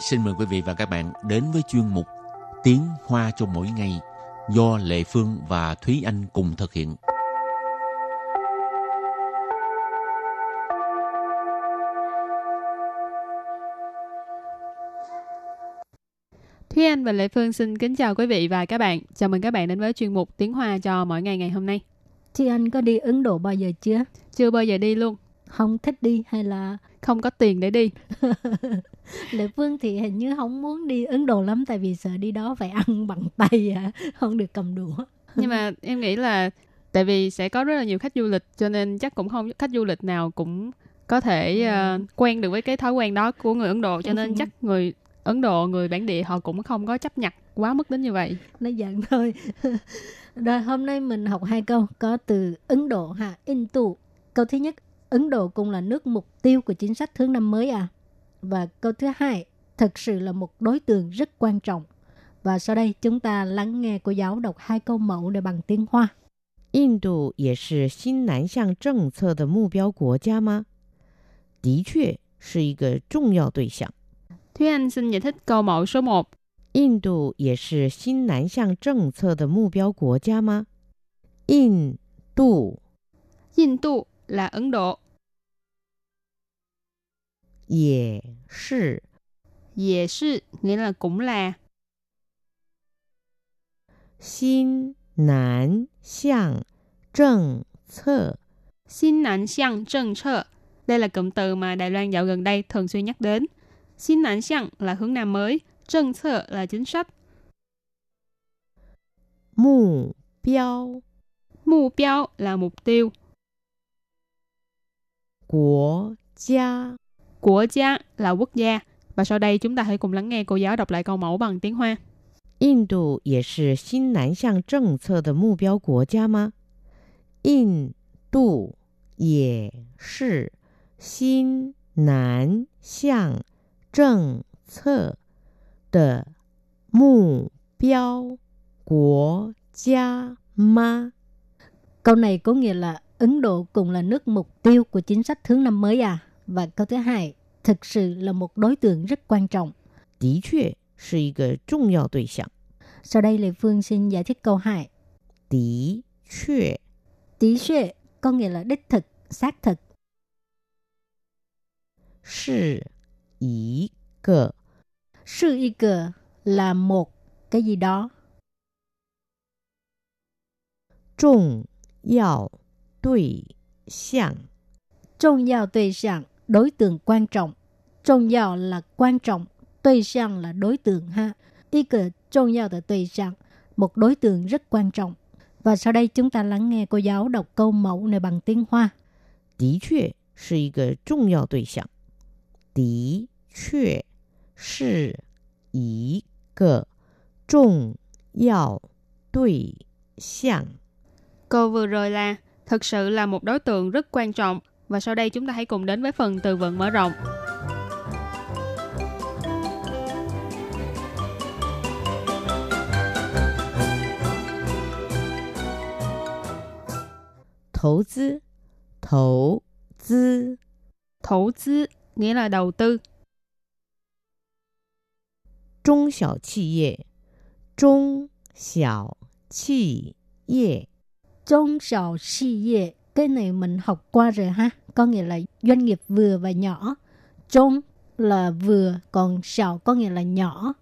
xin mời quý vị và các bạn đến với chuyên mục Tiếng Hoa cho mỗi ngày do Lệ Phương và Thúy Anh cùng thực hiện. Thúy Anh và Lệ Phương xin kính chào quý vị và các bạn. Chào mừng các bạn đến với chuyên mục Tiếng Hoa cho mỗi ngày ngày hôm nay. Thúy Anh có đi Ấn Độ bao giờ chưa? Chưa bao giờ đi luôn. Không thích đi hay là Không có tiền để đi. Lệ Phương thì hình như không muốn đi Ấn Độ lắm tại vì sợ đi đó phải ăn bằng tay à, không được cầm đũa. Nhưng mà em nghĩ là tại vì sẽ có rất là nhiều khách du lịch cho nên chắc cũng không khách du lịch nào cũng có thể uh, quen được với cái thói quen đó của người Ấn Độ cho nên chắc người Ấn Độ người bản địa họ cũng không có chấp nhặt quá mức đến như vậy. Nói giận thôi. Rồi hôm nay mình học hai câu có từ Ấn Độ ha, Intu. Câu thứ nhất, Ấn Độ cũng là nước mục tiêu của chính sách hướng năm mới à. Và câu thứ hai, thật sự là một đối tượng rất quan trọng. Và sau đây chúng ta lắng nghe cô giáo đọc hai câu mẫu để bằng tiếng Hoa. 印度也是新南向政策的目标国家吗？的确是一个重要对象。 Thúy Anh xin giải thích câu mẫu số 1. 印度也是新南向政策的目标国家吗？印度 印度 là Ấn Độ, 也是 Dệ sư nghĩa là cũng là 新南向政策 Xin nản xiang trân trơ. Đây là cụm từ mà Đài Loan dạo gần đây thường xuyên nhắc đến. Xin nản xiang là hướng Nam mới, trân trơ là chính sách, 目标 mục tiêu là mục tiêu, 国家 quốc gia là quốc gia. Và sau đây chúng ta hãy cùng lắng nghe cô giáo đọc lại câu mẫu bằng tiếng Hoa. 印度也是新南向政策的目标国家吗？印度也是新南向政策的目标国家吗？ Câu này có nghĩa là Ấn Độ cũng là nước mục tiêu của chính sách thứ năm mới à? Và câu thứ hai, thực sự là một đối tượng rất quan trọng. Đí chuyện, là một đối tượng Sau đây Lê Phương xin giải thích câu 2. Đí chuyện. Đí chuyện có nghĩa là đích thực, xác thực. Sì ý cờ. Sì ý cờ là một cái gì đó. Trọng yếu 对象。 Trong giao đối象, đối tượng quan trọng. Trong giao là quan trọng, đối象là đối tượng ha. Y cờ trong giao là đối象, một đối tượng rất quan trọng. Và sau đây chúng ta lắng nghe cô giáo đọc câu mẫu này bằng tiếng Hoa. 的确是一个重要对象。的确是一个重要对象。 Câu vừa rồi là thực sự là một đối tượng rất quan trọng. Và sau đây chúng ta hãy cùng đến với phần từ vựng mở rộng. 投资，投资， Thủ tư nghĩa là đầu tư. 中小企业，中小企业， trung sầu si nghiệp Cái này mình học qua rồi ha. Có nghĩa là doanh nghiệp vừa và nhỏ. Trung là vừa, còn sầu có nghĩa là nhỏ.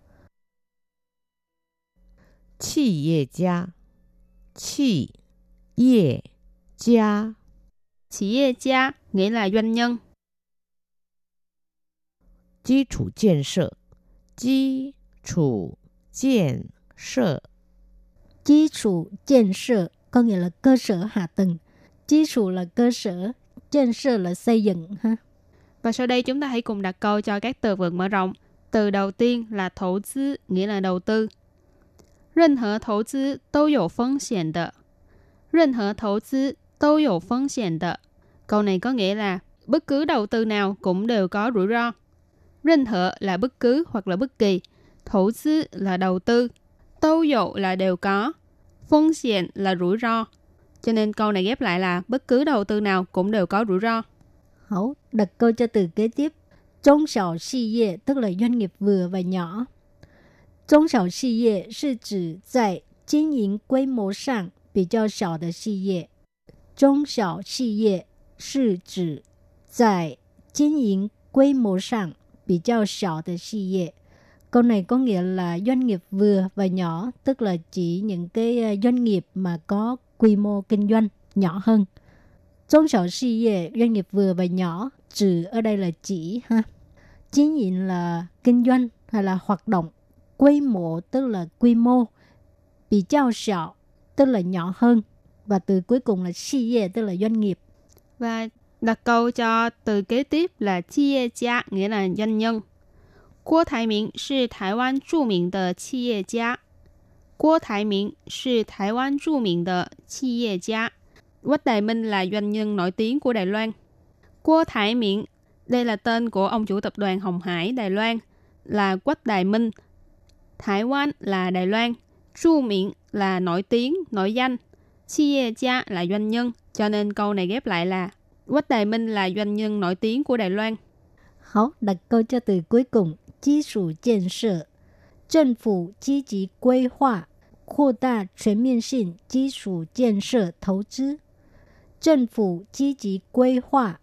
Chi ye gia. Chi ye gia. Chi ye gia nghĩa là doanh nhân. Chí chủ kiến sở. Chí chủ kiến sở. Chí chủ kiến sở có nghĩa là cơ sở hạ tầng. Chí trụ là cơ sở,建设là xây dựng ha. Và sau đây chúng ta hãy cùng đặt câu cho các từ vựng mở rộng. Từ đầu tiên là投资 nghĩa là đầu tư. 任何投资都有风险的。任何投资都有风险的。Câu này có nghĩa là bất cứ đầu tư nào cũng đều có rủi ro. 任何 là bất cứ hoặc là bất kỳ. Thủ tư là đầu tư. Tô dụ là đều có. Phong xiển là rủi ro. Cho nên câu này ghép lại là bất cứ đầu tư nào cũng đều có rủi ro. Hảo, đặt câu cho từ kế tiếp. Trung小企业 tức là doanh nghiệp vừa và nhỏ. Trung 小企业是指在经营规模上比较小的企业。中小企业是指在经营规模上比较小的企业. Câu này có nghĩa là doanh nghiệp vừa và nhỏ, tức là chỉ những cái ờ, doanh nghiệp mà có quy mô kinh doanh nhỏ hơn. Trong sở sự doanh nghiệp vừa và nhỏ, trừ ở đây là chỉ ha. Chỉ nhìn là kinh doanh hay là hoạt động. Quy mô tức là quy mô. Bị trao sọ tức là nhỏ hơn. Và từ cuối cùng là sự tức là doanh nghiệp. Và đặt câu cho từ kế tiếp là chia gia nghĩa là doanh nhân 郭台铭是台湾着名的企业家。郭台铭是台湾着名的企业家。Quách Đại Minh là doanh nhân nổi tiếng của Đài Loan.郭Thái Miễn, đây là tên của ông chủ tập đoàn Hồng Hải Đài Loan, là Quách Đại Minh. Thái Quan là Đài Loan. Chu Miễn là nổi tiếng, nổi danh. Chi Ye Gia là doanh nhân, cho nên câu này ghép lại là Quách Đại Minh là doanh nhân nổi tiếng của Đài Loan. Hảo, đặt câu cho từ cuối cùng. Chí础建设政府积极规划扩大全面性基础建设投资。政府积极规划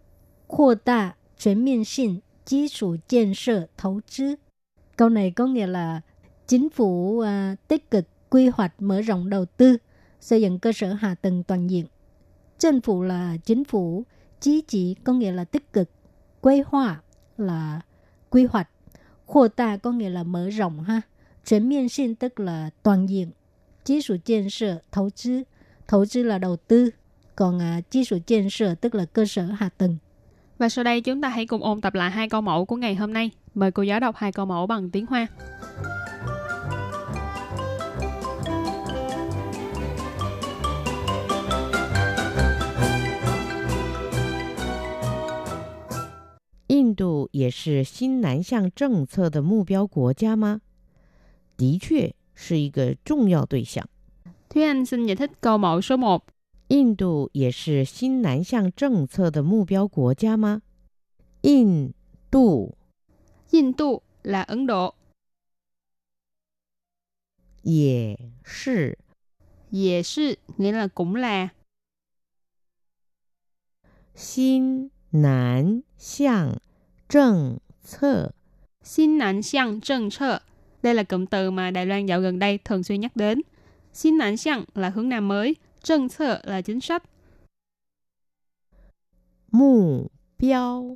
扩大全面性基础建设投资. Câu này có nghĩa là chính phủ uh, tích cực quy hoạch mở rộng đầu tư, xây dựng cơ sở hạ tầng toàn diện. Chính phủ là chính phủ, chí chỉ có nghĩa là tích cực, quy hoạch là quy hoạch, khô ta có nghĩa là mở rộng ha.全面性 tức là toàn diện. Chí số建设,投资,投资 là đầu tư, còn à, chi số建设tức là cơ sở hạ tầng. Và sau đây chúng ta hãy cùng ôn tập lại hai câu mẫu của ngày hôm nay. Mời cô giáo đọc hai câu mẫu bằng tiếng Hoa. Ấn Độ 也是新南向政策的目标国家吗？的确是一个重要对象。 Thúy Anh xin giải thích câu mẫu số 1. 印度也是新南向政策的目标国家吗？印度 印度 là Ấn Độ, 也是 Dệ sư nghĩa là cũng là 新南向 政策 Xin nạnh xiang trân trơ. Đây là cụm từ mà Đài Loan dạo gần đây thường xuyên nhắc đến. Xin nạnh xiang là hướng Nam mới, trân trơ là chính sách, 目标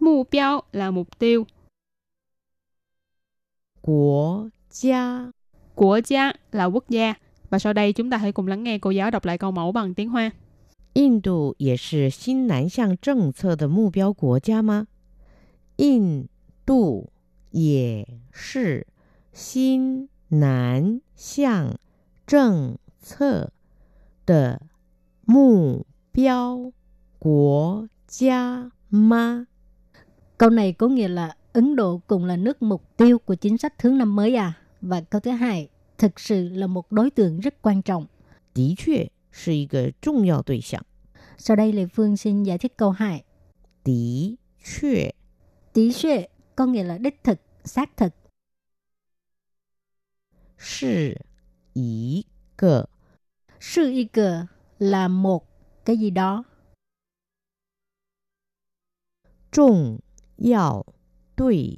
mục tiêu là mục tiêu, 国家 quốc gia là quốc gia. Và sau đây chúng ta hãy cùng lắng nghe cô giáo đọc lại câu mẫu bằng tiếng Hoa. 印度也是新南向政策的目标国家吗？ 印度也是新南向政策的目标国家吗？ Câu này có nghĩa là Ấn Độ cũng là nước mục tiêu của chính sách hướng năm mới à? Và câu thứ hai, thực sự là một đối tượng rất quan trọng. 的确是一个重要对象。 Sau đây Lê Phương xin giải thích câu 2. 的确 Tí xuệ có nghĩa là đích thực, xác thực. Sì ý cờ Sì ý cờ là một cái gì đó. Trọng yếu đối tượng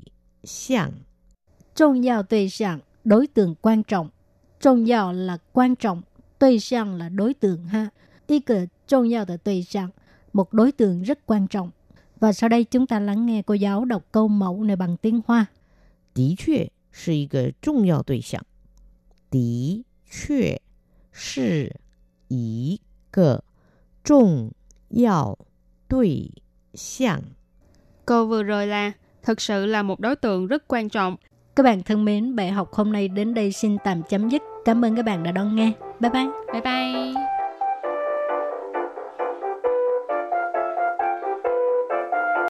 Trọng yếu đối tượng, đối tượng quan trọng. Trọng yếu là quan trọng, đối tượng là đối tượng ha. Ý cờ trọng yếu đối tượng, một đối tượng rất quan trọng. Và sau đây chúng ta lắng nghe cô giáo đọc câu mẫu này bằng tiếng Hoa. 的确是一个重要对象。的确是一个重要对象。 Câu vừa rồi là thực sự là một đối tượng rất quan trọng. Các bạn thân mến, bài học hôm nay đến đây xin tạm chấm dứt. Cảm ơn các bạn đã đón nghe. Bye bye. Bye bye!